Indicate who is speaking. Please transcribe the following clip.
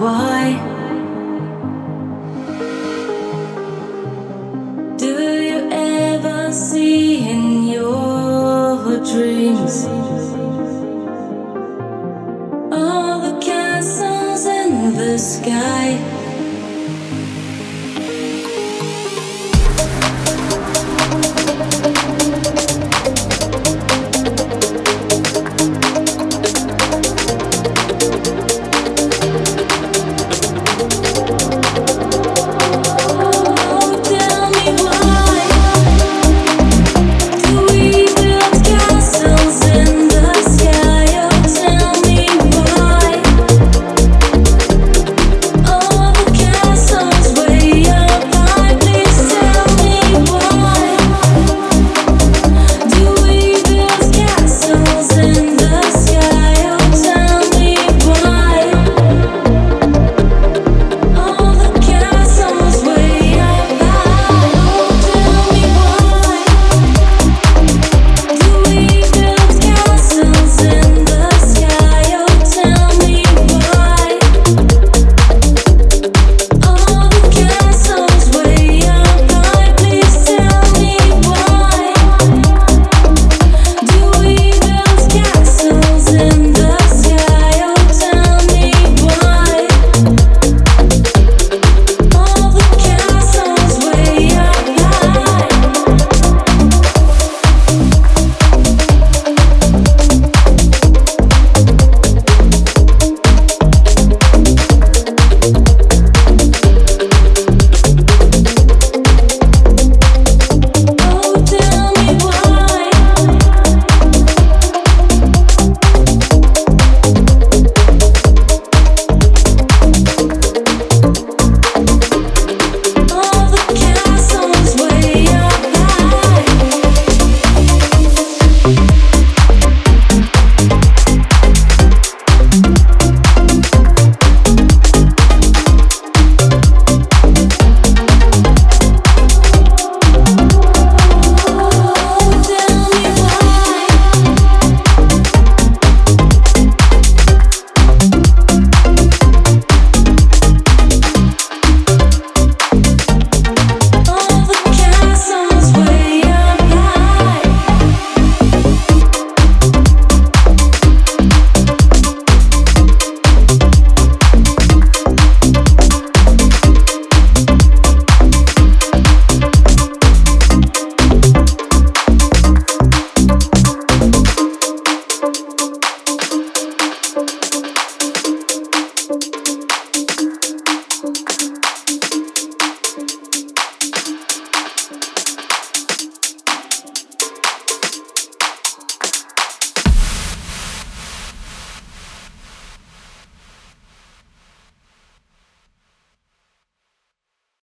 Speaker 1: why